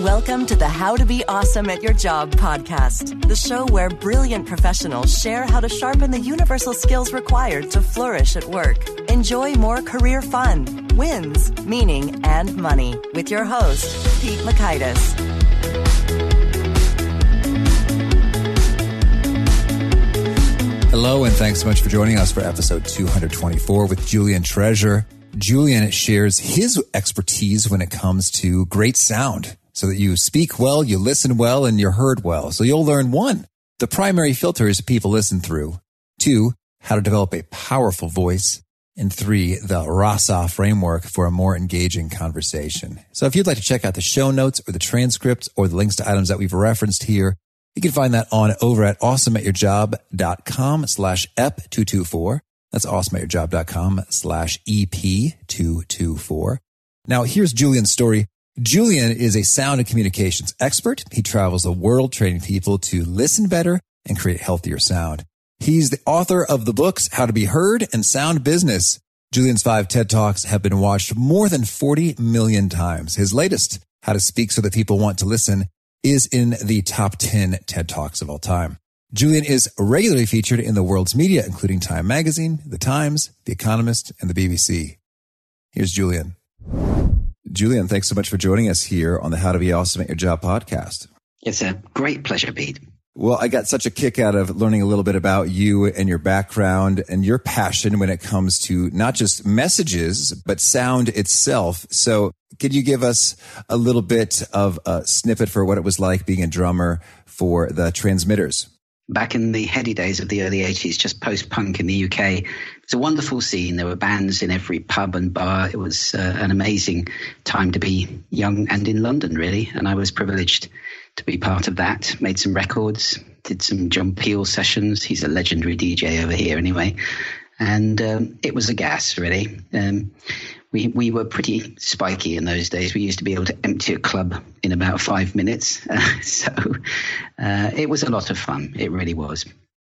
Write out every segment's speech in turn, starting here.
Welcome to the How to Be Awesome at Your Job podcast, the show where brilliant professionals share how to sharpen the universal skills required to flourish at work. Enjoy more career fun, wins, meaning, and money with your host, Pete Mockaitis. Hello, and thanks so much for joining us for episode 224 with Julian Treasure. Julian shares his expertise when it comes to great sound so that you speak well, you listen well, and you're heard well. So you'll learn one, the primary filters people listen through. Two, how to develop a powerful voice. And three, the RASA framework for a more engaging conversation. So if you'd like to check out the show notes or the transcripts or the links to items that we've referenced here, you can find that on over at awesomeatyourjob.com slash EP224. That's awesomeatyourjob.com slash EP224. Now here's Julian's story Julian is a sound and communications expert. He travels the world training people to listen better and create healthier sound. He's the author of the books How to Be Heard and Sound Business. Julian's five TED Talks have been watched more than 40 million times. His latest, How to Speak So That People Want to Listen, is in the top 10 TED Talks of all time. Julian is regularly featured in the world's media, including Time Magazine, The Times, The Economist, and the BBC. Here's Julian. Julian, thanks so much for joining us here on the How to Be Awesome at Your Job podcast. It's a great pleasure, Pete. Well, I got such a kick out of learning a little bit about you and your background and your passion when it comes to not just messages, but sound itself. So could you give us a little bit of a snippet for what it was like being a drummer for the transmitters? Back in the heady days of the early 80s, just post punk in the UK. It was a wonderful scene. There were bands in every pub and bar. It was uh, an amazing time to be young and in London, really. And I was privileged to be part of that. Made some records, did some John Peel sessions. He's a legendary DJ over here, anyway. And um, it was a gas, really. Um, we we were pretty spiky in those days. We used to be able to empty a club in about five minutes. Uh, so uh, it was a lot of fun. It really was.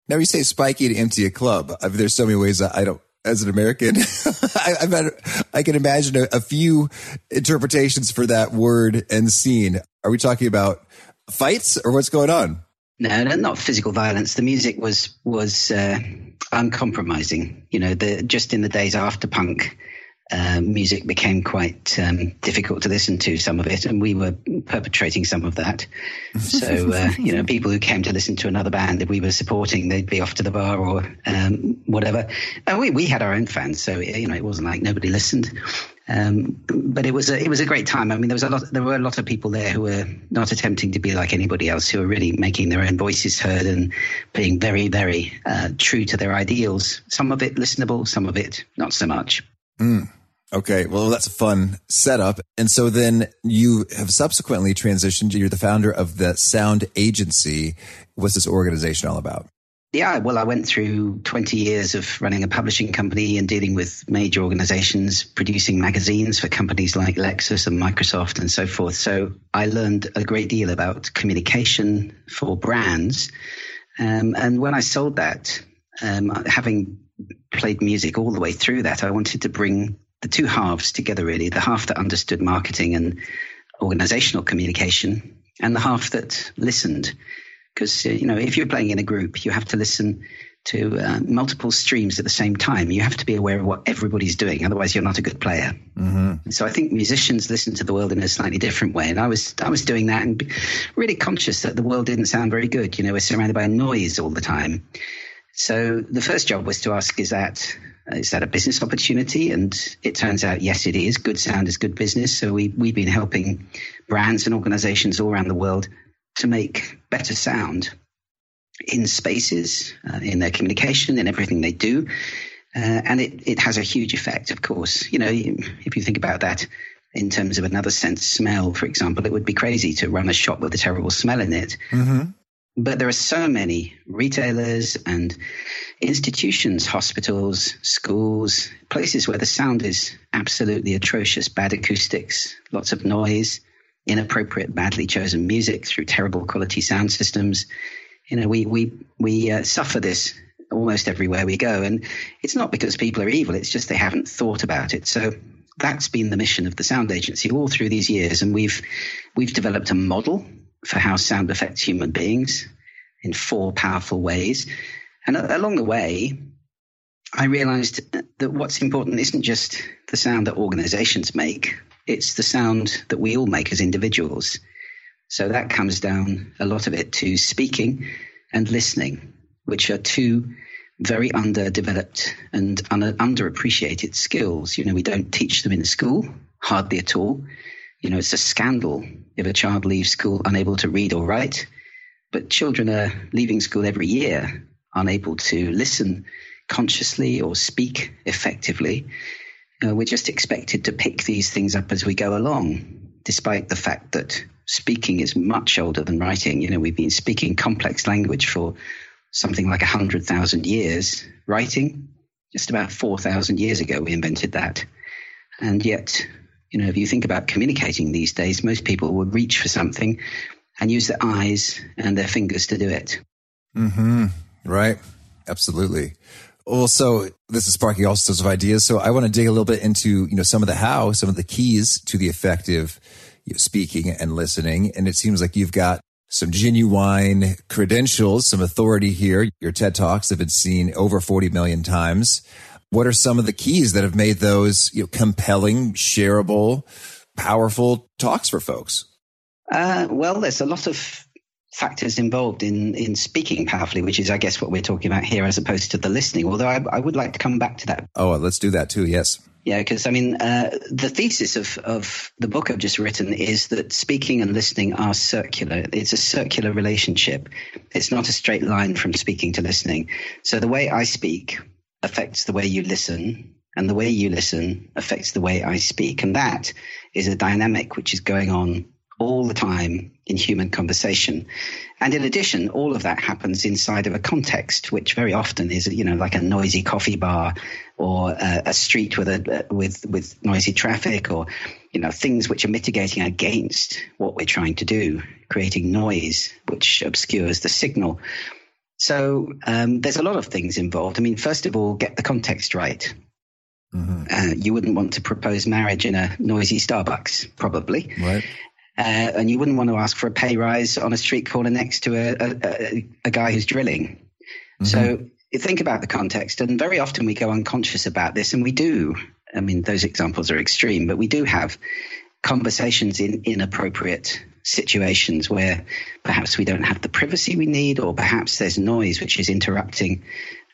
Now you say spiky to empty a club. I mean, there's so many ways I don't. As an American, I, I, I can imagine a, a few interpretations for that word and scene. Are we talking about fights or what's going on? No, not physical violence. The music was was uh, uncompromising. You know, the just in the days after punk, uh, music became quite um, difficult to listen to some of it, and we were perpetrating some of that. So, uh, you know, people who came to listen to another band that we were supporting, they'd be off to the bar or um, whatever. And we, we had our own fans, so you know, it wasn't like nobody listened. Um, but it was a, it was a great time. I mean, there was a lot there were a lot of people there who were not attempting to be like anybody else, who were really making their own voices heard and being very very uh, true to their ideals. Some of it listenable, some of it not so much. Mm. Okay. Well, that's a fun setup. And so then you have subsequently transitioned. You're the founder of the Sound Agency. What's this organization all about? Yeah, well, I went through 20 years of running a publishing company and dealing with major organizations, producing magazines for companies like Lexus and Microsoft and so forth. So I learned a great deal about communication for brands. Um, and when I sold that, um, having played music all the way through that, I wanted to bring the two halves together really. The half that understood marketing and organizational communication and the half that listened. Because uh, you know if you're playing in a group you have to listen to uh, multiple streams at the same time. You have to be aware of what everybody's doing otherwise you're not a good player. Mm-hmm. so i think musicians listen to the world in a slightly different way and i was i was doing that and really conscious that the world didn't sound very good. You know we're surrounded by noise all the time. So the first job was to ask is that is that a business opportunity? And it turns out, yes, it is. Good sound is good business. So we, we've been helping brands and organizations all around the world to make better sound in spaces, uh, in their communication, in everything they do. Uh, and it, it has a huge effect, of course. You know, if you think about that in terms of another sense, smell, for example, it would be crazy to run a shop with a terrible smell in it. Mm-hmm. But there are so many retailers and institutions, hospitals, schools, places where the sound is absolutely atrocious, bad acoustics, lots of noise, inappropriate, badly chosen music through terrible quality sound systems. You know, we we we uh, suffer this almost everywhere we go, and it's not because people are evil; it's just they haven't thought about it. So that's been the mission of the sound agency all through these years, and we've we've developed a model for how sound affects human beings in four powerful ways. And along the way, I realized that what's important isn't just the sound that organizations make, it's the sound that we all make as individuals. So that comes down a lot of it to speaking and listening, which are two very underdeveloped and un- underappreciated skills. You know, we don't teach them in school, hardly at all. You know, it's a scandal if a child leaves school unable to read or write. But children are leaving school every year unable to listen consciously or speak effectively. We're just expected to pick these things up as we go along, despite the fact that speaking is much older than writing. You know, we've been speaking complex language for something like 100,000 years. Writing, just about 4,000 years ago, we invented that. And yet, you know, if you think about communicating these days, most people would reach for something and use their eyes and their fingers to do it. Hmm. Right. Absolutely. Well, so this is sparking all sorts of ideas. So I want to dig a little bit into, you know, some of the how, some of the keys to the effective you know, speaking and listening. And it seems like you've got some genuine credentials, some authority here. Your TED Talks have been seen over 40 million times. What are some of the keys that have made those you know, compelling, shareable, powerful talks for folks? Uh, well, there's a lot of factors involved in in speaking powerfully, which is, I guess, what we're talking about here, as opposed to the listening. Although I, I would like to come back to that. Oh, let's do that too. Yes. Yeah, because I mean, uh, the thesis of, of the book I've just written is that speaking and listening are circular. It's a circular relationship. It's not a straight line from speaking to listening. So the way I speak affects the way you listen, and the way you listen affects the way I speak. And that is a dynamic which is going on all the time in human conversation. And in addition, all of that happens inside of a context, which very often is, you know, like a noisy coffee bar or a, a street with a with with noisy traffic, or you know, things which are mitigating against what we're trying to do, creating noise which obscures the signal. So um, there's a lot of things involved. I mean, first of all, get the context right. Mm-hmm. Uh, you wouldn't want to propose marriage in a noisy Starbucks, probably. Right. Uh, and you wouldn't want to ask for a pay rise on a street corner next to a, a, a guy who's drilling. Mm-hmm. So think about the context. And very often we go unconscious about this, and we do. I mean, those examples are extreme, but we do have conversations in inappropriate situations where perhaps we don't have the privacy we need, or perhaps there's noise which is interrupting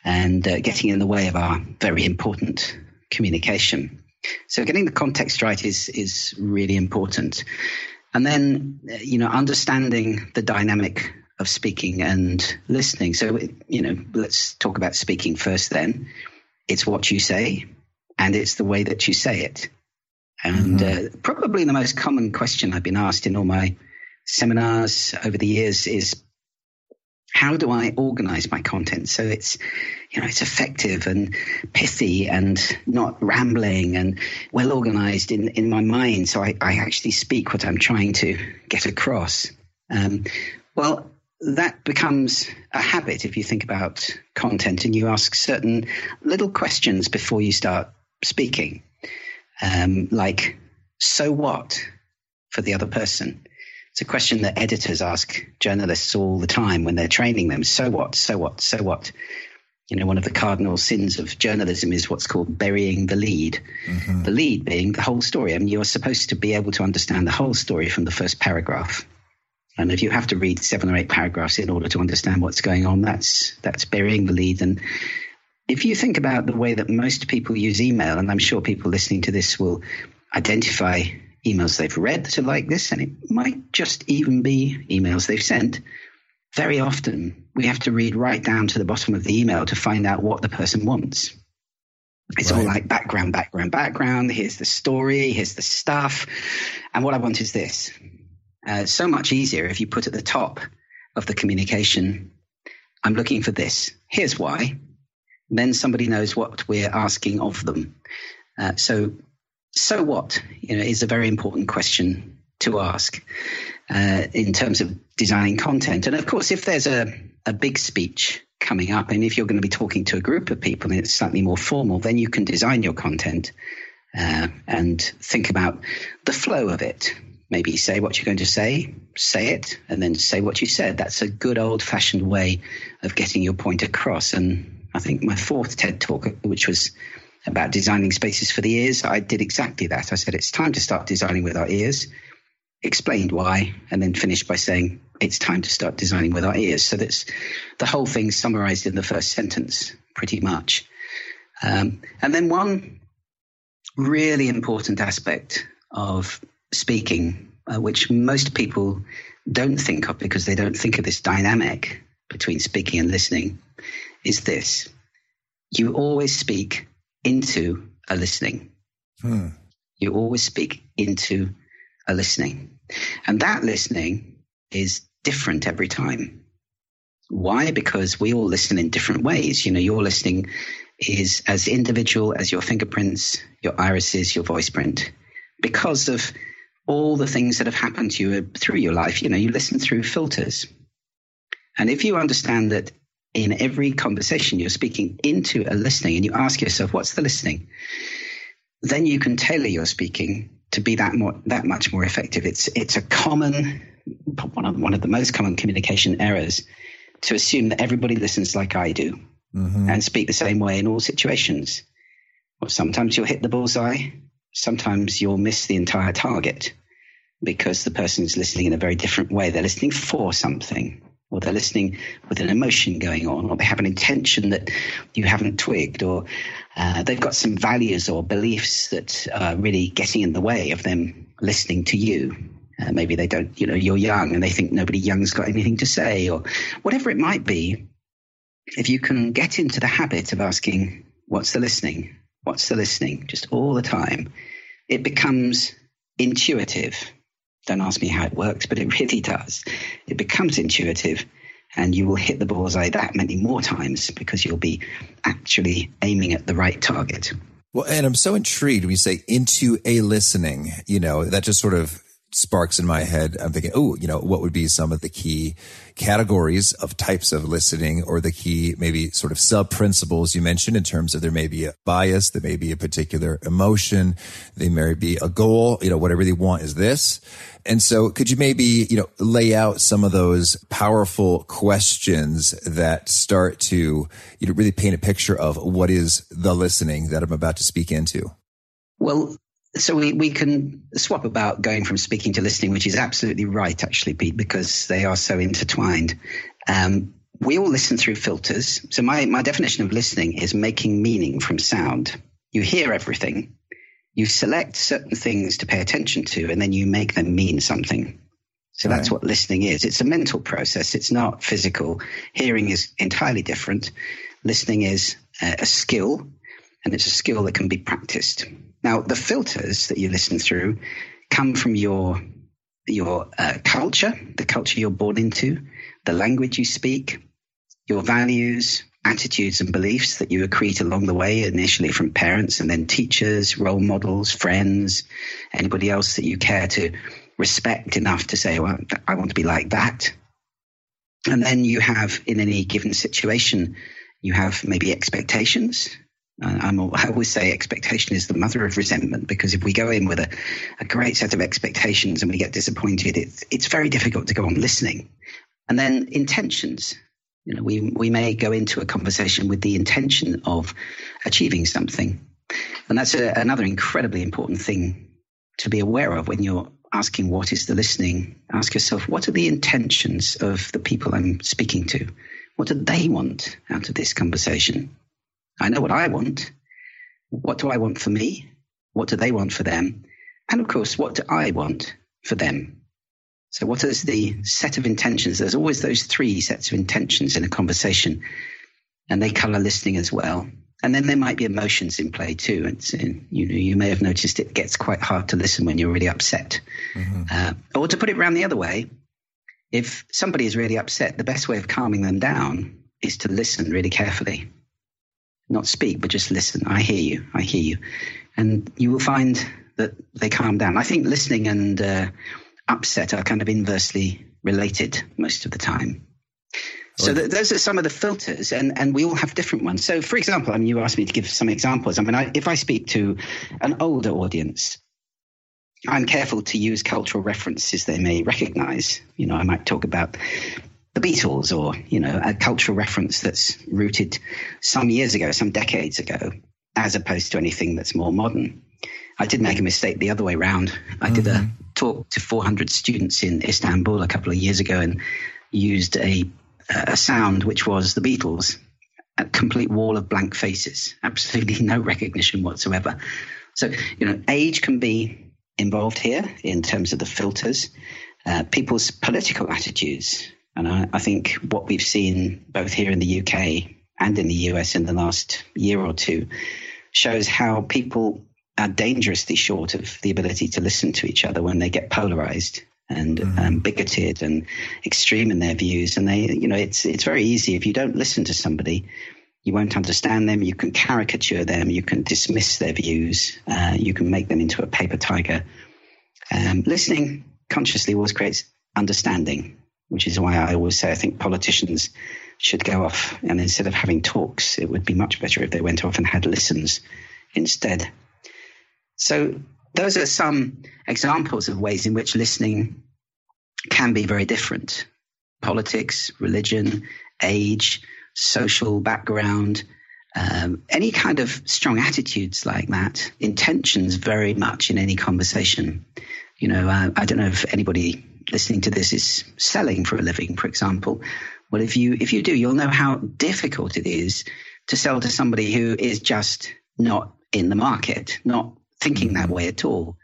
and uh, getting in the way of our very important communication. So getting the context right is is really important. And then, you know, understanding the dynamic of speaking and listening. So, you know, let's talk about speaking first then. It's what you say and it's the way that you say it. And mm-hmm. uh, probably the most common question I've been asked in all my seminars over the years is how do I organize my content so it's you know it's effective and pithy and not rambling and well organized in in my mind so I, I actually speak what I'm trying to get across. Um, well, that becomes a habit if you think about content and you ask certain little questions before you start speaking, um, like "so what" for the other person it's a question that editors ask journalists all the time when they're training them. So what? So what? So what? You know, one of the cardinal sins of journalism is what's called burying the lead. Mm-hmm. The lead being the whole story. I mean, you're supposed to be able to understand the whole story from the first paragraph. And if you have to read seven or eight paragraphs in order to understand what's going on, that's that's burying the lead. And if you think about the way that most people use email, and I'm sure people listening to this will identify emails they've read that are like this, and it might just even be emails they've sent. Very often, we have to read right down to the bottom of the email to find out what the person wants. It's right. all like background, background, background. Here's the story, here's the stuff. And what I want is this. Uh, so much easier if you put at the top of the communication, I'm looking for this. Here's why. Then somebody knows what we're asking of them. Uh, so so what? You know, is a very important question to ask uh, in terms of designing content. And of course, if there's a, a big speech coming up, and if you're going to be talking to a group of people and it's slightly more formal, then you can design your content uh, and think about the flow of it. maybe say what you're going to say, say it, and then say what you said. That's a good old fashioned way of getting your point across. And I think my fourth TED talk, which was about designing spaces for the ears, I did exactly that. I said, it's time to start designing with our ears, explained why, and then finished by saying, it's time to start designing with our ears. So that's the whole thing summarized in the first sentence, pretty much. Um, and then one really important aspect of speaking, uh, which most people don't think of because they don't think of this dynamic between speaking and listening, is this. You always speak into a listening. Hmm. You always speak into a listening. And that listening is different every time. Why? Because we all listen in different ways. You know, your listening is as individual as your fingerprints, your irises, your voice print. Because of all the things that have happened to you through your life, you know, you listen through filters. And if you understand that in every conversation you're speaking into a listening and you ask yourself, what's the listening? Then you can tailor your speaking to be that more that much more effective. It's it's a common one of one of the most common communication errors to assume that everybody listens like I do mm-hmm. and speak the same way in all situations. Well, sometimes you'll hit the bullseye, sometimes you'll miss the entire target because the person is listening in a very different way. They're listening for something, or they're listening with an emotion going on, or they have an intention that you haven't twigged, or uh, they've got some values or beliefs that are really getting in the way of them listening to you. Uh, maybe they don't, you know, you're young and they think nobody young's got anything to say, or whatever it might be. If you can get into the habit of asking, what's the listening? What's the listening? Just all the time, it becomes intuitive. Don't ask me how it works, but it really does. It becomes intuitive and you will hit the bullseye that many more times because you'll be actually aiming at the right target. Well, and I'm so intrigued when you say into a listening, you know, that just sort of sparks in my head. I'm thinking, oh, you know, what would be some of the key categories of types of listening or the key maybe sort of sub principles you mentioned in terms of there may be a bias, there may be a particular emotion, there may be a goal, you know, whatever they want is this. And so could you maybe, you know, lay out some of those powerful questions that start to, you know, really paint a picture of what is the listening that I'm about to speak into? Well, so we, we can swap about going from speaking to listening, which is absolutely right, actually, Pete, because they are so intertwined. Um, we all listen through filters. So my, my definition of listening is making meaning from sound. You hear everything, you select certain things to pay attention to, and then you make them mean something. So right. that's what listening is. It's a mental process. It's not physical. Hearing is entirely different. Listening is a, a skill, and it's a skill that can be practiced. Now, the filters that you listen through come from your your uh, culture, the culture you're born into, the language you speak, your values, attitudes, and beliefs that you accrete along the way, initially from parents and then teachers, role models, friends, anybody else that you care to respect enough to say, well, I want to be like that. And then you have, in any given situation, you have maybe expectations I'm, I always say expectation is the mother of resentment because if we go in with a, a great set of expectations and we get disappointed, it's, it's very difficult to go on listening. And then intentions. You know, we, we may go into a conversation with the intention of achieving something. And that's a, another incredibly important thing to be aware of when you're asking what is the listening. Ask yourself, what are the intentions of the people I'm speaking to? What do they want out of this conversation? I know what I want. What do I want for me? What do they want for them? And of course, what do I want for them? So, what is the set of intentions? There's always those three sets of intentions in a conversation, and they color listening as well. And then there might be emotions in play too. And you know, you may have noticed it gets quite hard to listen when you're really upset. Mm-hmm. Uh, or to put it around the other way, if somebody is really upset, the best way of calming them down is to listen really carefully not speak, but just listen. I hear you. I hear you. And you will find that they calm down. I think listening and uh, upset are kind of inversely related most of the time. So th- those are some of the filters, and, and we all have different ones. So, for example, I mean, you asked me to give some examples. I mean, I, if I speak to an older audience, I'm careful to use cultural references they may recognize. You know, I might talk about the Beatles or, you know, a cultural reference that's rooted some years ago, some decades ago, as opposed to anything that's more modern. I did make a mistake the other way around. I mm-hmm. did a mm-hmm. talk to 400 students in Istanbul a couple of years ago and used a, a sound which was the Beatles, a complete wall of blank faces, absolutely no recognition whatsoever. So, you know, age can be involved here in terms of the filters, uh, people's political attitudes. And I, I think what we've seen both here in the UK and in the US in the last year or two shows how people are dangerously short of the ability to listen to each other when they get polarized and mm. um, bigoted and extreme in their views. And they, you know, it's it's very easy if you don't listen to somebody, you won't understand them. You can caricature them. You can dismiss their views. Uh, you can make them into a paper tiger. Um, listening consciously always creates understanding, which is why I always say I think politicians should go off and instead of having talks, it would be much better if they went off and had listens instead. So those are some examples of ways in which listening can be very different. Politics, religion, age, social background, um, any kind of strong attitudes like that, intentions very much in any conversation. You know, uh, I don't know if anybody listening to this is selling for a living, for example. Well, if you if you do, you'll know how difficult it is to sell to somebody who is just not in the market, not thinking that way at all.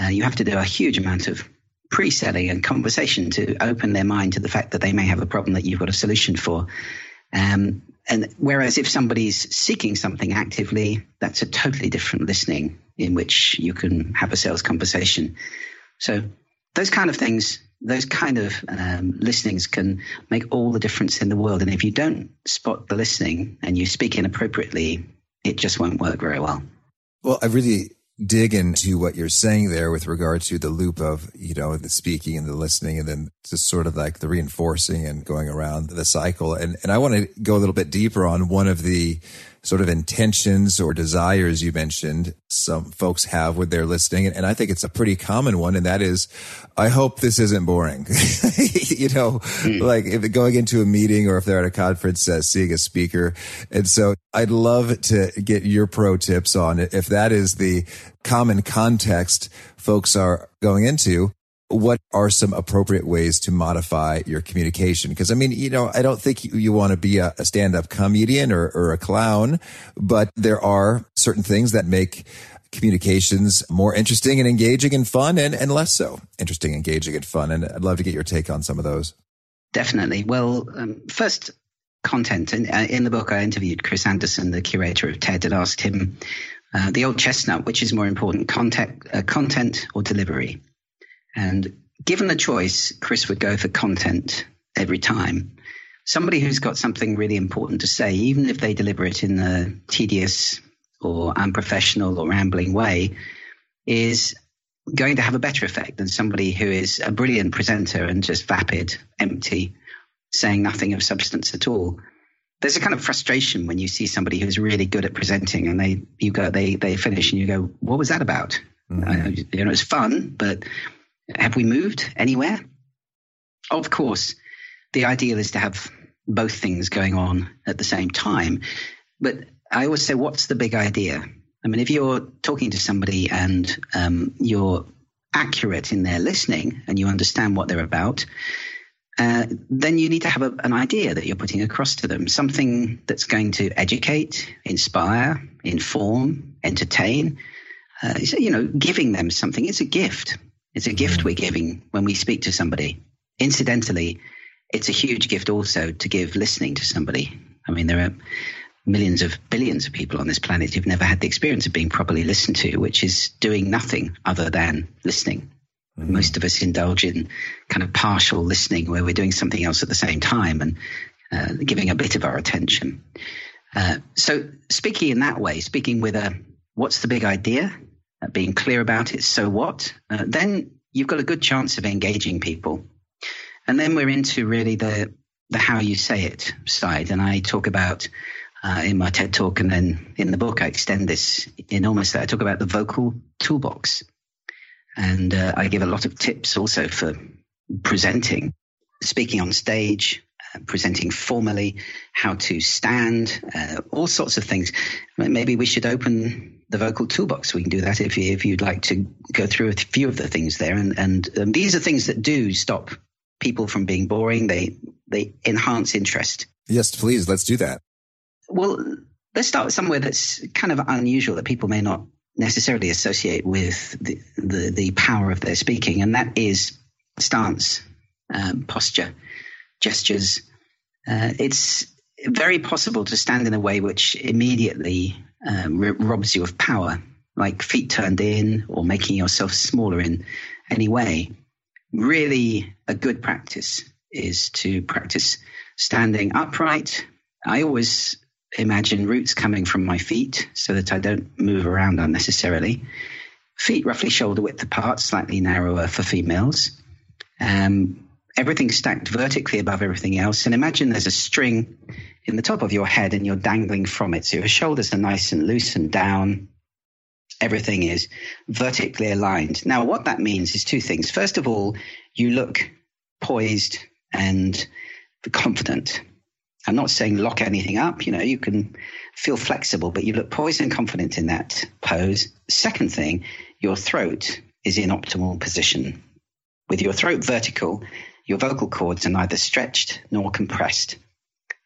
Uh, you have to do a huge amount of pre-selling and conversation to open their mind to the fact that they may have a problem that you've got a solution for. Um, and whereas if somebody's seeking something actively, that's a totally different listening in which you can have a sales conversation. So those kind of things, those kind of um, listenings can make all the difference in the world. And if you don't spot the listening and you speak inappropriately, it just won't work very well. Well, I really dig into what you're saying there with regard to the loop of, you know, the speaking and the listening and then just sort of like the reinforcing and going around the cycle. And, and I want to go a little bit deeper on one of the sort of intentions or desires you mentioned some folks have with their listening. And I think it's a pretty common one. And that is, I hope this isn't boring. you know, mm. like if going into a meeting or if they're at a conference, uh, seeing a speaker. And so I'd love to get your pro tips on it. If that is the common context folks are going into, what are some appropriate ways to modify your communication? Because I mean, you know, I don't think you, you want to be a, a stand up comedian or, or a clown, but there are certain things that make communications more interesting and engaging and fun and, and less so interesting, engaging and fun. And I'd love to get your take on some of those. Definitely. Well, um, first, content. In, uh, in the book, I interviewed Chris Anderson, the curator of TED, and asked him uh, the old chestnut, which is more important, content, uh, content or delivery? And given the choice, Chris would go for content every time. Somebody who's got something really important to say, even if they deliver it in a tedious or unprofessional or rambling way, is going to have a better effect than somebody who is a brilliant presenter and just vapid, empty, saying nothing of substance at all. There's a kind of frustration when you see somebody who's really good at presenting and they you go they they finish and you go, what was that about? Mm-hmm. Uh, you know, it's fun, but have we moved anywhere? Of course, the ideal is to have both things going on at the same time. But I always say, what's the big idea? I mean, if you're talking to somebody and um, you're accurate in their listening and you understand what they're about, uh, then you need to have a, an idea that you're putting across to them, something that's going to educate, inspire, inform, entertain. Uh, so, you know, giving them something is a gift. It's a gift we're giving when we speak to somebody. Incidentally, it's a huge gift also to give listening to somebody. I mean, there are millions of billions of people on this planet who've never had the experience of being properly listened to, which is doing nothing other than listening. Mm-hmm. Most of us indulge in kind of partial listening where we're doing something else at the same time and uh, giving a bit of our attention. Uh, so, speaking in that way, speaking with a what's the big idea? Being clear about it, so what, uh, then you've got a good chance of engaging people. And then we're into really the, the how you say it side. And I talk about uh, in my TED talk and then in the book, I extend this enormously. I talk about the vocal toolbox. And uh, I give a lot of tips also for presenting, speaking on stage, uh, presenting formally, how to stand, uh, all sorts of things. Maybe we should open the vocal toolbox. We can do that if, you, if you'd like to go through a few of the things there. And, and um, these are things that do stop people from being boring. They they enhance interest. Yes, please. Let's do that. Well, let's start with somewhere that's kind of unusual that people may not necessarily associate with the the, the power of their speaking, and that is stance, um, posture, gestures. Uh, it's very possible to stand in a way which immediately um, robs you of power, like feet turned in or making yourself smaller in any way really a good practice is to practice standing upright. I always imagine roots coming from my feet so that I don't move around unnecessarily. Feet roughly shoulder width apart, slightly narrower for females. Um, everything stacked vertically above everything else. And imagine there's a string in the top of your head and you're dangling from it. So your shoulders are nice and loose and down everything is vertically aligned. Now, what that means is two things. First of all, you look poised and confident. I'm not saying lock anything up. You know, you can feel flexible, but you look poised and confident in that pose. Second thing, your throat is in optimal position. With your throat vertical, your vocal cords are neither stretched nor compressed.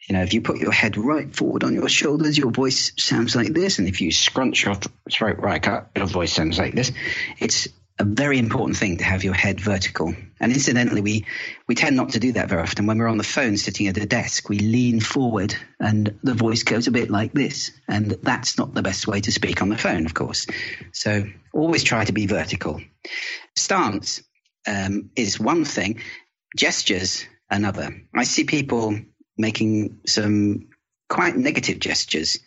You know, if you put your head right forward on your shoulders, your voice sounds like this. And if you scrunch your throat right up, your voice sounds like this. It's a very important thing to have your head vertical. And incidentally, we, we tend not to do that very often. When we're on the phone sitting at a desk, we lean forward and the voice goes a bit like this. And that's not the best way to speak on the phone, of course. So always try to be vertical. Stance um, is one thing, gestures another. I see people making some quite negative gestures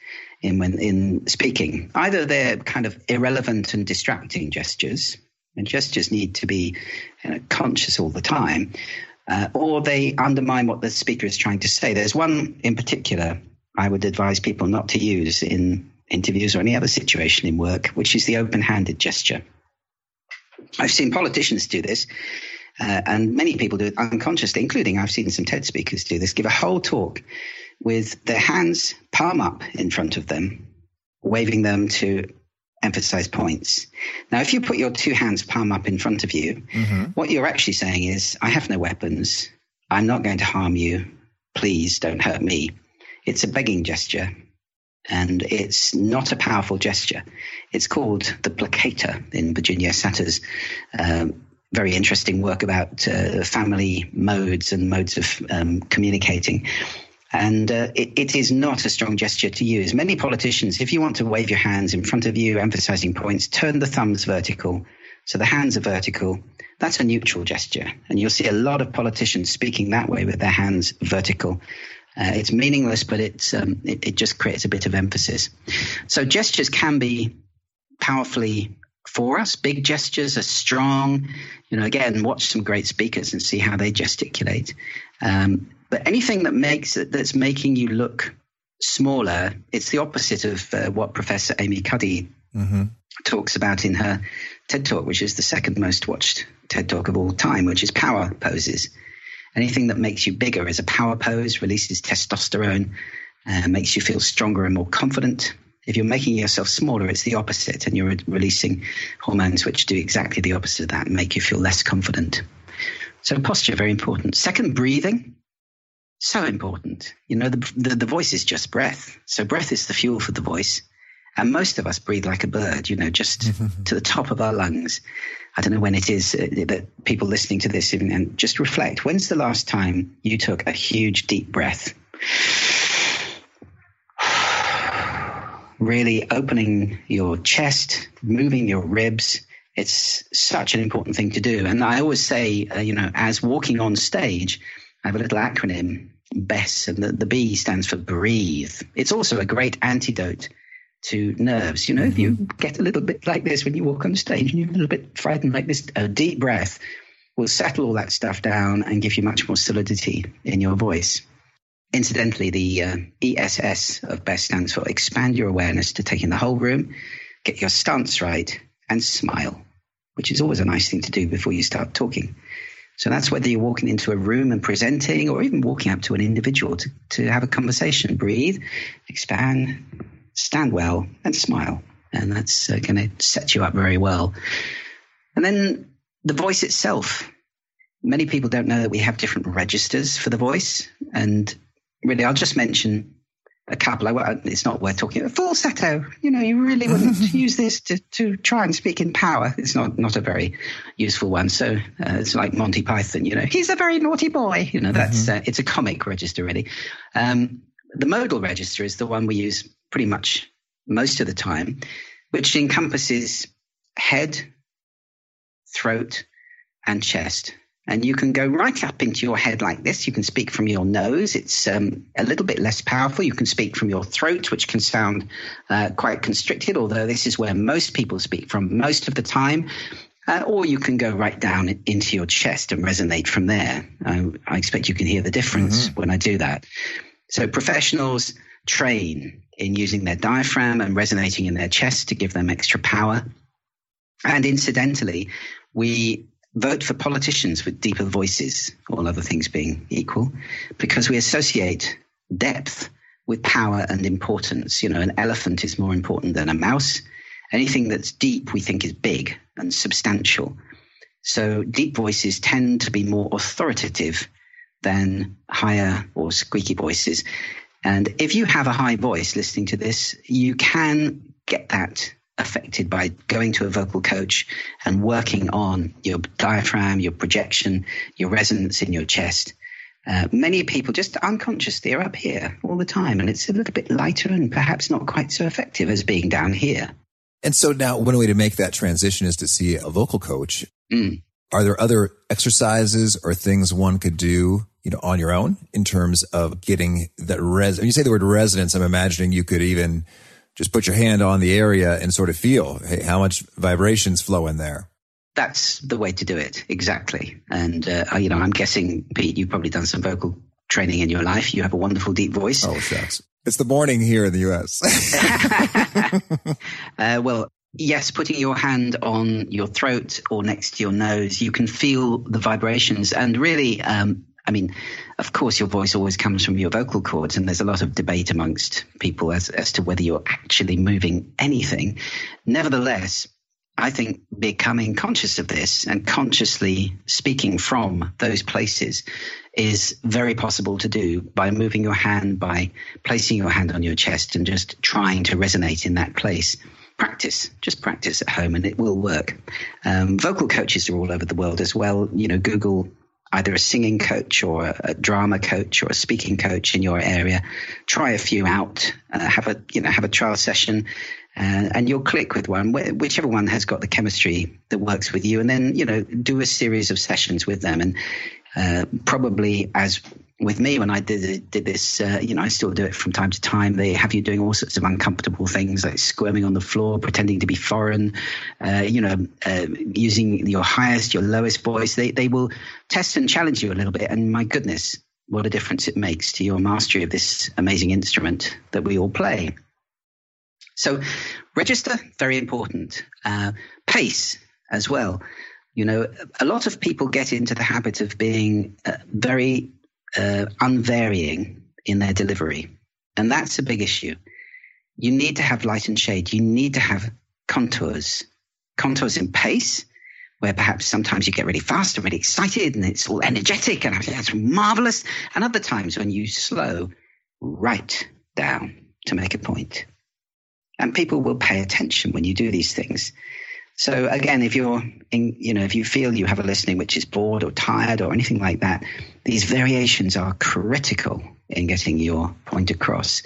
in when in speaking. Either they're kind of irrelevant and distracting gestures, and gestures need to be you know, conscious all the time, uh, or they undermine what the speaker is trying to say. There's one in particular I would advise people not to use in interviews or any other situation in work, which is the open-handed gesture. I've seen politicians do this uh, and many people do it unconsciously, including I've seen some TED speakers do this, give a whole talk with their hands palm up in front of them, waving them to emphasize points. Now, if you put your two hands palm up in front of you, mm-hmm. what you're actually saying is, I have no weapons. I'm not going to harm you. Please don't hurt me. It's a begging gesture and it's not a powerful gesture. It's called the placator in Virginia Satir's um, very interesting work about uh, family modes and modes of um, communicating. And uh, it, it is not a strong gesture to use. Many politicians, if you want to wave your hands in front of you, emphasizing points, turn the thumbs vertical. So the hands are vertical. That's a neutral gesture. And you'll see a lot of politicians speaking that way with their hands vertical. Uh, it's meaningless, but it's, um, it, it just creates a bit of emphasis. So gestures can be powerfully for us. Big gestures are strong. You know, again, watch some great speakers and see how they gesticulate. Um, but anything that makes that's making you look smaller, it's the opposite of uh, what Professor Amy Cuddy mm-hmm. talks about in her TED Talk, which is the second most watched TED Talk of all time, which is power poses. Anything that makes you bigger is a power pose, releases testosterone, uh, makes you feel stronger and more confident. If you're making yourself smaller, it's the opposite, and you're re- releasing hormones which do exactly the opposite of that and make you feel less confident. So posture very important. Second, breathing. So important. You know, the, the, the voice is just breath. So breath is the fuel for the voice. And most of us breathe like a bird, you know, just to the top of our lungs. I don't know when it is uh, that people listening to this even, and just reflect. When's the last time you took a huge deep breath? Really opening your chest, moving your ribs. It's such an important thing to do. And I always say, uh, you know, as walking on stage, I have a little acronym, BESS, and the, the B stands for breathe. It's also a great antidote to nerves. You know, if you mm-hmm. get a little bit like this when you walk on stage and you're a little bit frightened like this, a deep breath will settle all that stuff down and give you much more solidity in your voice. Incidentally, the uh, ESS of BESS stands for expand your awareness to take in the whole room, get your stance right, and smile. which is always a nice thing to do before you start talking. So that's whether you're walking into a room and presenting or even walking up to an individual to, to have a conversation. Breathe, expand, stand well, and smile. And that's uh, going to set you up very well. And then the voice itself. Many people don't know that we have different registers for the voice. And really, I'll just mention a couple. I, it's not worth talking. A falsetto. You know, you really wouldn't use this to, to try and speak in power. It's not not a very useful one. So uh, it's like Monty Python. You know, he's a very naughty boy. You know, that's mm-hmm. uh, it's a comic register really. Um, the modal register is the one we use pretty much most of the time, which encompasses head, throat, and chest and you can go right up into your head like this. You can speak from your nose. It's um, a little bit less powerful. You can speak from your throat, which can sound uh, quite constricted, although this is where most people speak from most of the time. Uh, or you can go right down into your chest and resonate from there. Uh, I expect you can hear the difference mm-hmm. when I do that. So professionals train in using their diaphragm and resonating in their chest to give them extra power. And incidentally, we vote for politicians with deeper voices, all other things being equal, because we associate depth with power and importance. You know, an elephant is more important than a mouse. Anything that's deep, we think is big and substantial. So deep voices tend to be more authoritative than higher or squeaky voices. And if you have a high voice listening to this, you can get that affected by going to a vocal coach and working on your diaphragm, your projection, your resonance in your chest. Uh, many people just unconsciously are up here all the time, and it's a little bit lighter and perhaps not quite so effective as being down here. And so now, one way to make that transition is to see a vocal coach. Mm. Are there other exercises or things one could do, you know, on your own in terms of getting that res? When you say the word resonance, I'm imagining you could even just put your hand on the area and sort of feel hey, how much vibrations flow in there. That's the way to do it, exactly. And uh, you know, I'm guessing, Pete, you've probably done some vocal training in your life. You have a wonderful deep voice. Oh shucks, it's the morning here in the U.S. uh, well, yes, putting your hand on your throat or next to your nose, you can feel the vibrations, and really, um, I mean, of course, your voice always comes from your vocal cords, and there's a lot of debate amongst people as, as to whether you're actually moving anything. Nevertheless, I think becoming conscious of this and consciously speaking from those places is very possible to do by moving your hand, by placing your hand on your chest and just trying to resonate in that place. Practice, just practice at home and it will work. Um, vocal coaches are all over the world as well. You know, Google either a singing coach or a, drama coach or a speaking coach in your area. Try a few out. Uh, have a you know have a trial session, uh, and you'll click with one, whichever one has got the chemistry that works with you, and then you know do a series of sessions with them, and uh, probably as with me when I did did this, uh, you know, I still do it from time to time. They have you doing all sorts of uncomfortable things like squirming on the floor, pretending to be foreign, uh, you know, uh, using your highest, your lowest voice. They they will test and challenge you a little bit. And my goodness, what a difference it makes to your mastery of this amazing instrument that we all play. So, register very important. Uh, pace as well. You know, a lot of people get into the habit of being uh, very uh, unvarying in their delivery. And that's a big issue. You need to have light and shade. You need to have contours, contours in pace, where perhaps sometimes you get really fast and really excited and it's all energetic and that's marvelous. And other times when you slow right down to make a point. And people will pay attention when you do these things. So again, if you're in, you know, if you feel you have a listening which is bored or tired or anything like that, these variations are critical in getting your point across,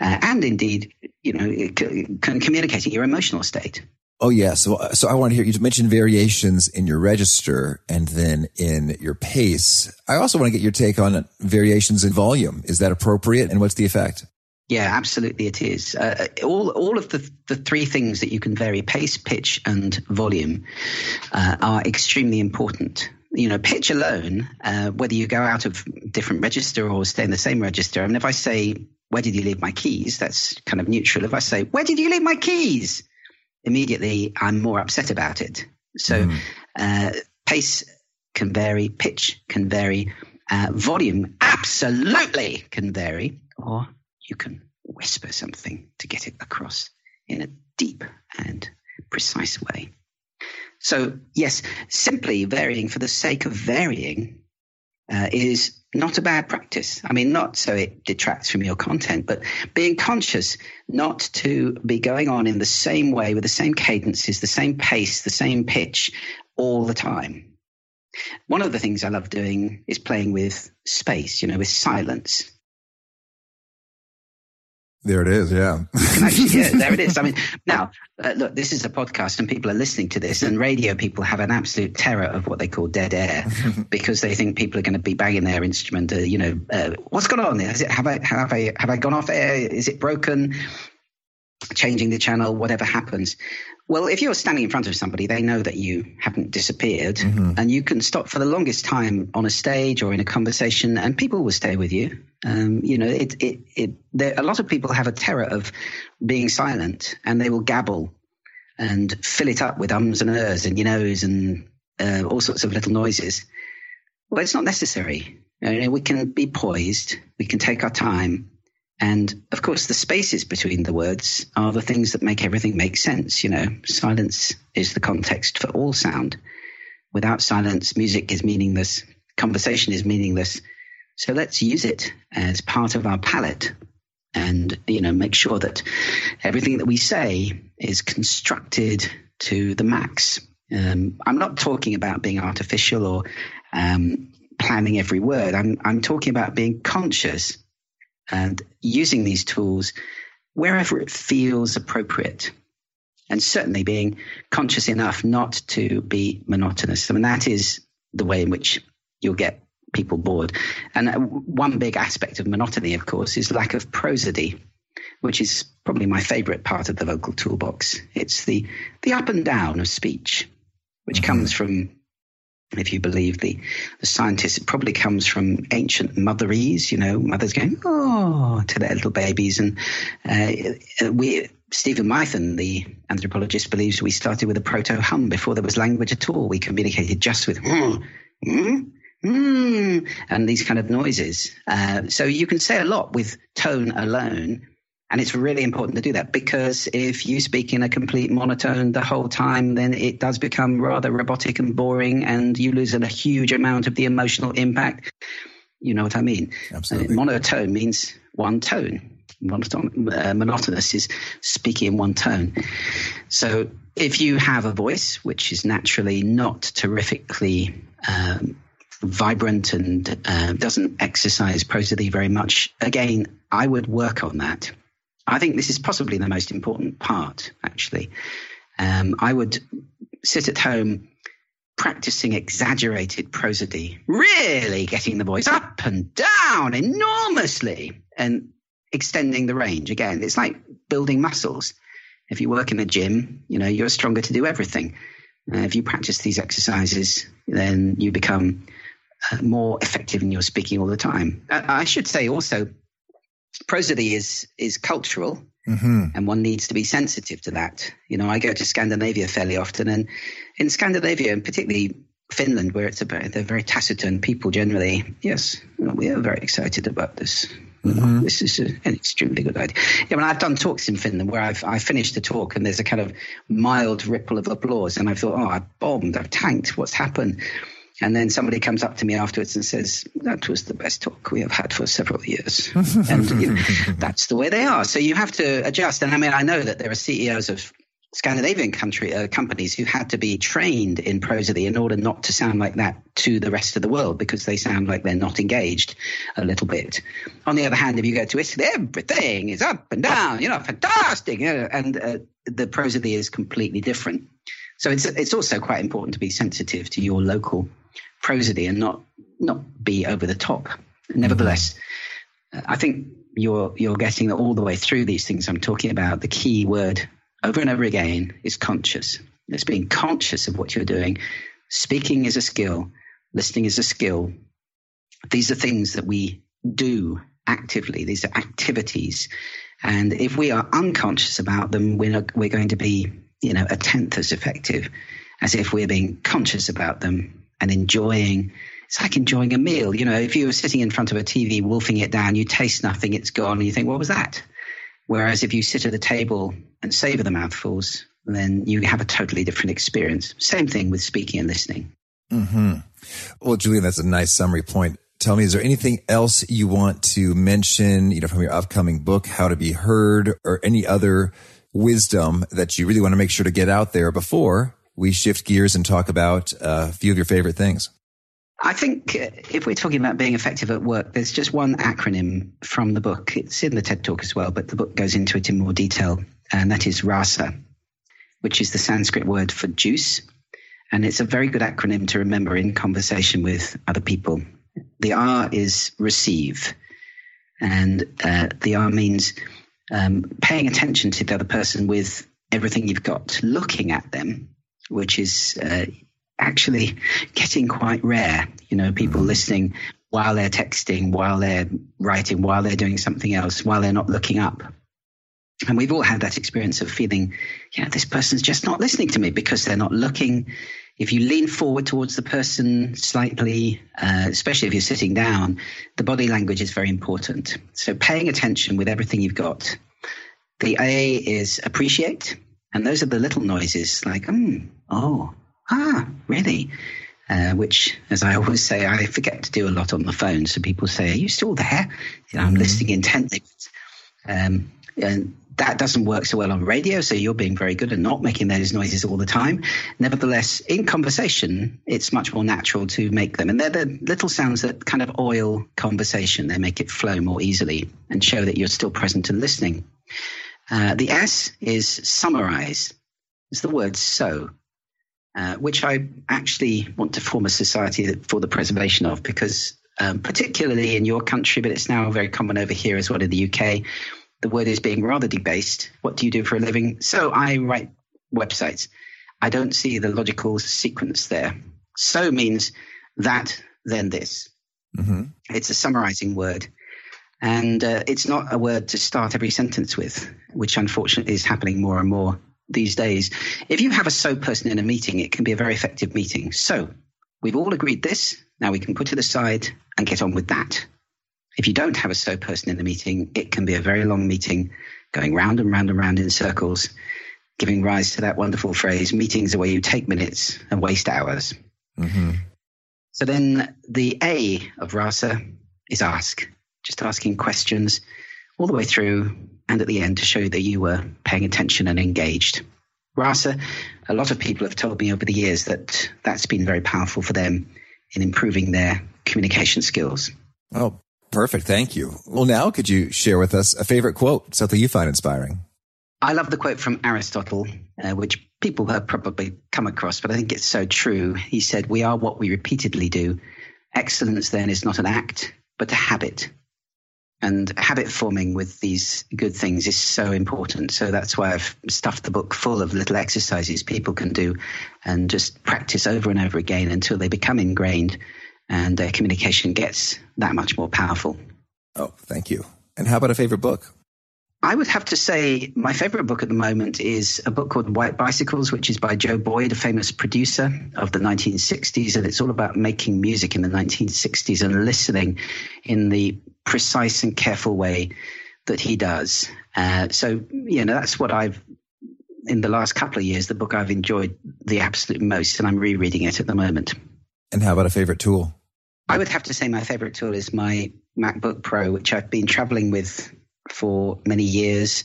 uh, and indeed, you know, communicating your emotional state. Oh yeah, so so I want to hear you mentioned variations in your register and then in your pace. I also want to get your take on variations in volume. Is that appropriate, and what's the effect? Yeah, absolutely, it is. Uh, all all of the the three things that you can vary pace, pitch, and volume uh, are extremely important. You know, pitch alone, uh, whether you go out of different register or stay in the same register. I mean, if I say, "Where did you leave my keys?" That's kind of neutral. If I say, "Where did you leave my keys?" immediately I'm more upset about it. So mm. uh, pace can vary, pitch can vary, uh, volume absolutely can vary, or you can whisper something to get it across in a deep and precise way. So, yes, simply varying for the sake of varying uh, is not a bad practice. I mean, not so it detracts from your content, but being conscious not to be going on in the same way with the same cadences, the same pace, the same pitch all the time. One of the things I love doing is playing with space, you know, with silence. There it is. Yeah. actually, yeah, there it is. I mean, now, uh, look, this is a podcast and people are listening to this and radio people have an absolute terror of what they call dead air because they think people are going to be banging their instrument. Uh, you know, uh, what's going on? Is it, have I, have I, have I gone off air? Is it broken? Changing the channel, whatever happens. Well, if you're standing in front of somebody, they know that you haven't disappeared mm-hmm. and you can stop for the longest time on a stage or in a conversation and people will stay with you. Um, you know, it, it, it, there, a lot of people have a terror of being silent and they will gabble and fill it up with ums and ers and you knows and uh, all sorts of little noises. Well, it's not necessary. You know, we can be poised. We can take our time and of course, the spaces between the words are the things that make everything make sense. You know, silence is the context for all sound. Without silence, music is meaningless, conversation is meaningless. So let's use it as part of our palette and, you know, make sure that everything that we say is constructed to the max. Um, I'm not talking about being artificial or um, planning every word. I'm, I'm talking about being conscious and using these tools wherever it feels appropriate. And certainly being conscious enough not to be monotonous. I mean, that is the way in which you'll get people bored. And uh, one big aspect of monotony, of course, is lack of prosody, which is probably my favorite part of the vocal toolbox. It's the, the up and down of speech, which mm-hmm. comes from if you believe the, the scientists, it probably comes from ancient motherese, you know, mothers going, oh, to their little babies. And uh, we, Steven Mithen, the anthropologist, believes we started with a proto hum before there was language at all. We communicated just with mm, mm, mm, and these kind of noises. Uh, so you can say a lot with tone alone. And it's really important to do that because if you speak in a complete monotone the whole time, then it does become rather robotic and boring, and you lose a huge amount of the emotional impact. You know what I mean? Absolutely. Uh, monotone means one tone. Monoton- uh, monotonous is speaking in one tone. So if you have a voice which is naturally not terrifically um, vibrant and uh, doesn't exercise prosody very much, again, I would work on that. I think this is possibly the most important part, actually. Um, I would sit at home practicing exaggerated prosody, really getting the voice up and down enormously and extending the range. Again, it's like building muscles. If you work in a gym, you know, you're stronger to do everything. Uh, if you practice these exercises, then you become uh, more effective in your speaking all the time. Uh, I should say also, prosody is is cultural, mm-hmm. and one needs to be sensitive to that. You know, I go to Scandinavia fairly often, and in Scandinavia, and particularly Finland, where it's about they're very taciturn people generally. Yes, we are very excited about this. Mm-hmm. This is a, an extremely good idea. Yeah, mean, I've done talks in Finland where I've I finished the talk and there's a kind of mild ripple of applause, and I thought, oh, I've bombed, I've tanked. What's happened? And then somebody comes up to me afterwards and says, That was the best talk we have had for several years. and you know, that's the way they are. So you have to adjust. And I mean, I know that there are CEOs of Scandinavian country uh, companies who had to be trained in prosody in order not to sound like that to the rest of the world because they sound like they're not engaged a little bit. On the other hand, if you go to Italy, everything is up and down, you know, fantastic, you know, and uh, the prosody is completely different. So it's it's also quite important to be sensitive to your local prosody and not not be over the top. Nevertheless. I think you're you're getting all the way through these things I'm talking about. The key word over and over again is conscious. It's being conscious of what you're doing. Speaking is a skill. Listening is a skill. These are things that we do actively. These are activities. And if we are unconscious about them, we're, not, we're going to be, you know, a tenth as effective. as if we're being conscious about them and enjoying. It's like enjoying a meal. You know, if you were sitting in front of a TV, wolfing it down, you taste nothing, it's gone, and you think, what was that? Whereas if you sit at a table and savor the mouthfuls, then you have a totally different experience. Same thing with speaking and listening. Mm-hmm. Well, Julian, that's a nice summary point. Tell me, is there anything else you want to mention, you know, from your upcoming book, How to Be Heard, or any other wisdom that you really want to make sure to get out there before we shift gears and talk about a few of your favorite things? I think uh, if we're talking about being effective at work, there's just one acronym from the book. It's in the TED Talk as well, but the book goes into it in more detail, and that is RASA, which is the Sanskrit word for juice. And it's a very good acronym to remember in conversation with other people. The R is receive, and uh, the R means um, paying attention to the other person with everything you've got, looking at them, which is uh, actually getting quite rare. You know, people mm-hmm. listening while they're texting, while they're writing, while they're doing something else, while they're not looking up. And we've all had that experience of feeling, yeah, this person's just not listening to me because they're not looking. If you lean forward towards the person slightly, uh, especially if you're sitting down, the body language is very important. So paying attention with everything you've got. The A is appreciate. And those are the little noises like, mm, oh, ah, really? Uh, which, as I always say, I forget to do a lot on the phone. So people say, are you still there? You know, I'm mm-hmm. listening intently. Um, and that doesn't work so well on radio. So you're being very good at not making those noises all the time. Nevertheless, in conversation, it's much more natural to make them. And they're the little sounds that kind of oil conversation. They make it flow more easily and show that you're still present and listening. Uh, the S is summarize. It's the word so, uh, which I actually want to form a society for the preservation of because, um, particularly in your country, but it's now very common over here as well in the UK, the word is being rather debased. What do you do for a living? So I write websites. I don't see the logical sequence there. So means that, then this. Mm-hmm. It's a summarizing word. And uh, it's not a word to start every sentence with, which unfortunately is happening more and more these days. If you have a so person in a meeting, it can be a very effective meeting. So we've all agreed this. Now we can put it aside and get on with that. If you don't have a so person in the meeting, it can be a very long meeting going round and round and round in circles, giving rise to that wonderful phrase meetings are where you take minutes and waste hours. Mm-hmm. So then the A of RASA is ask, just asking questions all the way through and at the end to show that you were paying attention and engaged. RASA, a lot of people have told me over the years that that's been very powerful for them in improving their communication skills. Oh, Perfect. Thank you. Well, now could you share with us a favorite quote, something you find inspiring? I love the quote from Aristotle, uh, which people have probably come across, but I think it's so true. He said, We are what we repeatedly do. Excellence then is not an act, but a habit. And habit forming with these good things is so important. So that's why I've stuffed the book full of little exercises people can do and just practice over and over again until they become ingrained and uh, communication gets that much more powerful. Oh, thank you. And how about a favorite book? I would have to say my favorite book at the moment is a book called White Bicycles, which is by Joe Boyd, a famous producer of the 1960s. And it's all about making music in the 1960s and listening in the precise and careful way that he does. Uh, so, you know, that's what I've, in the last couple of years, the book I've enjoyed the absolute most. And I'm rereading it at the moment. And how about a favorite tool? I would have to say my favorite tool is my MacBook Pro, which I've been traveling with for many years.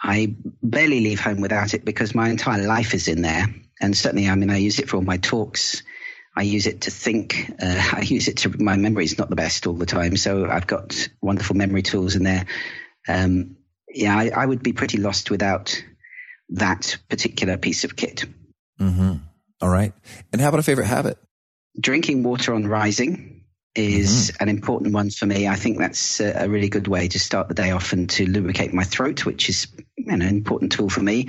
I barely leave home without it because my entire life is in there. And certainly, I mean, I use it for all my talks. I use it to think. Uh, I use it to, my memory is not the best all the time. So I've got wonderful memory tools in there. Um, yeah, I, I, would be pretty lost without that particular piece of kit. Mm-hmm. All right. And how about a favorite habit? Drinking water on rising is mm-hmm. an important one for me. I think that's a, really good way to start the day off and to lubricate my throat, which is you know, an important tool for me.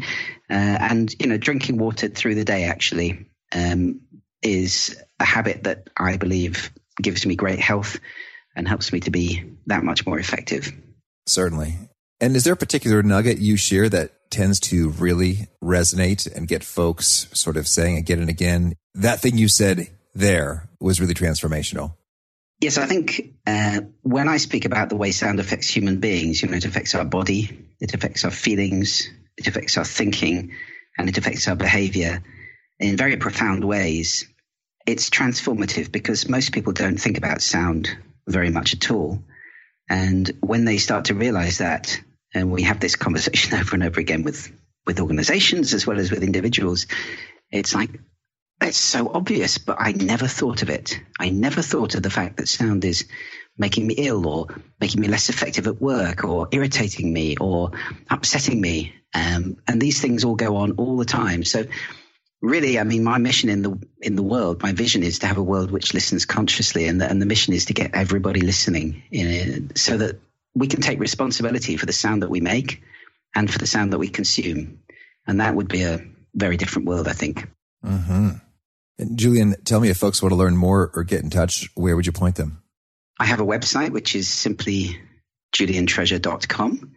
Uh, and you know, drinking water through the day actually um, is a habit that I believe gives me great health and helps me to be that much more effective. Certainly. And is there a particular nugget you share that tends to really resonate and get folks sort of saying again and again, that thing you said there was really transformational? Yes, I think uh, when I speak about the way sound affects human beings, you know, it affects our body, it affects our feelings, it affects our thinking, and it affects our behavior in very profound ways. It's transformative because most people don't think about sound very much at all. And when they start to realize that, and we have this conversation over and over again with, with organizations as well as with individuals, it's like, it's so obvious, but I never thought of it. I never thought of the fact that sound is making me ill or making me less effective at work or irritating me or upsetting me. Um, and these things all go on all the time. So really, I mean, my mission in the in the world, my vision is to have a world which listens consciously, and the, and the mission is to get everybody listening, in, so that we can take responsibility for the sound that we make and for the sound that we consume, and that would be a very different world, I think. Mm-hmm. And Julian, tell me if folks want to learn more or get in touch, where would you point them? I have a website which is simply juliantreasure.com.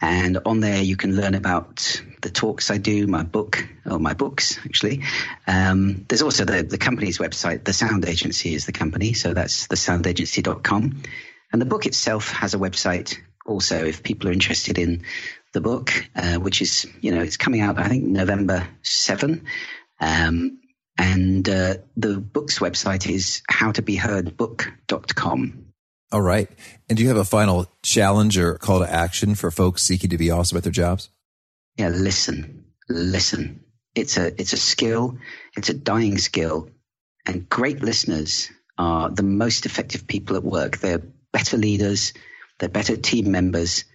And on there, you can learn about the talks I do, my book, or my books, actually. Um, there's also the, the company's website. The Sound Agency is the company. So that's thesoundagency.com. And the book itself has a website also if people are interested in the book, uh, which is, you know, it's coming out, I think, November 7. Um, and uh, the book's website is howtobeheardbook.com. All right. And do you have a final challenge or call to action for folks seeking to be awesome at their jobs? Yeah, listen, listen. It's a it's a skill. It's a dying skill, and great listeners are the most effective people at work. They're better leaders. They're better team members,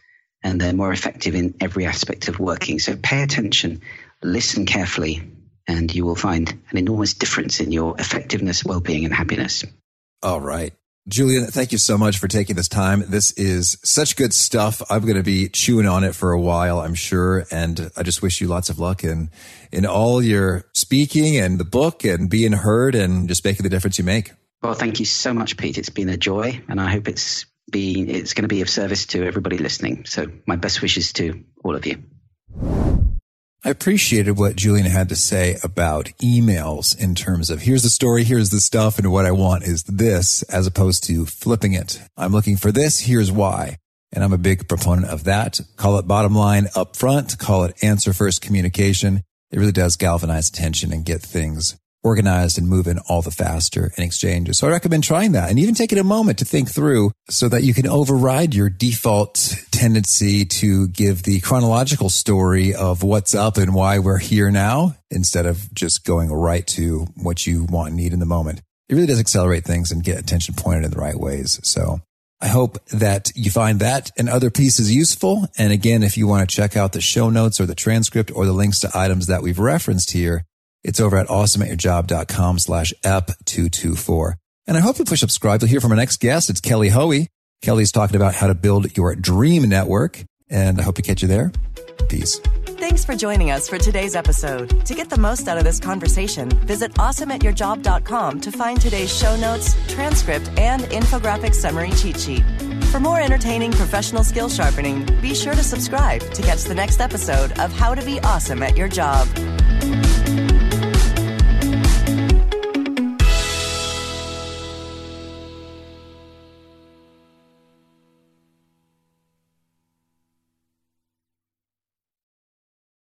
and they're more effective in every aspect of working. So pay attention, listen carefully, and you will find an enormous difference in your effectiveness, well-being, and happiness. All right. Julian, thank you so much for taking this time. This is such good stuff. I'm going to be chewing on it for a while, I'm sure. And I just wish you lots of luck in, in all your speaking and the book and being heard and just making the difference you make. Well, thank you so much, Pete. It's been a joy and I hope it's been, it's going to be of service to everybody listening. So my best wishes to all of you. I appreciated what Julian had to say about emails in terms of here's the story, here's the stuff, and what I want is this, as opposed to flipping it. I'm looking for this, here's why. And I'm a big proponent of that. Call it bottom line up front, call it answer first communication. It really does galvanize attention and get things organized and moving all the faster in exchanges. So I recommend trying that and even taking a moment to think through so that you can override your default tendency to give the chronological story of what's up and why we're here now instead of just going right to what you want and need in the moment. It really does accelerate things and get attention pointed in the right ways. So I hope that you find that and other pieces useful. And again, if you want to check out the show notes or the transcript or the links to items that we've referenced here, it's over at awesomeatyourjob.com slash ep224. And I hope you push subscribe. You'll hear from our next guest. It's Kelly Hoey. Kelly's talking about how to build your dream network. And I hope to catch you there. Peace. Thanks for joining us for today's episode. To get the most out of this conversation, visit awesomeatyourjob.com to find today's show notes, transcript, and infographic summary cheat sheet. For more entertaining professional skill sharpening, be sure to subscribe to catch the next episode of How to Be Awesome at Your Job.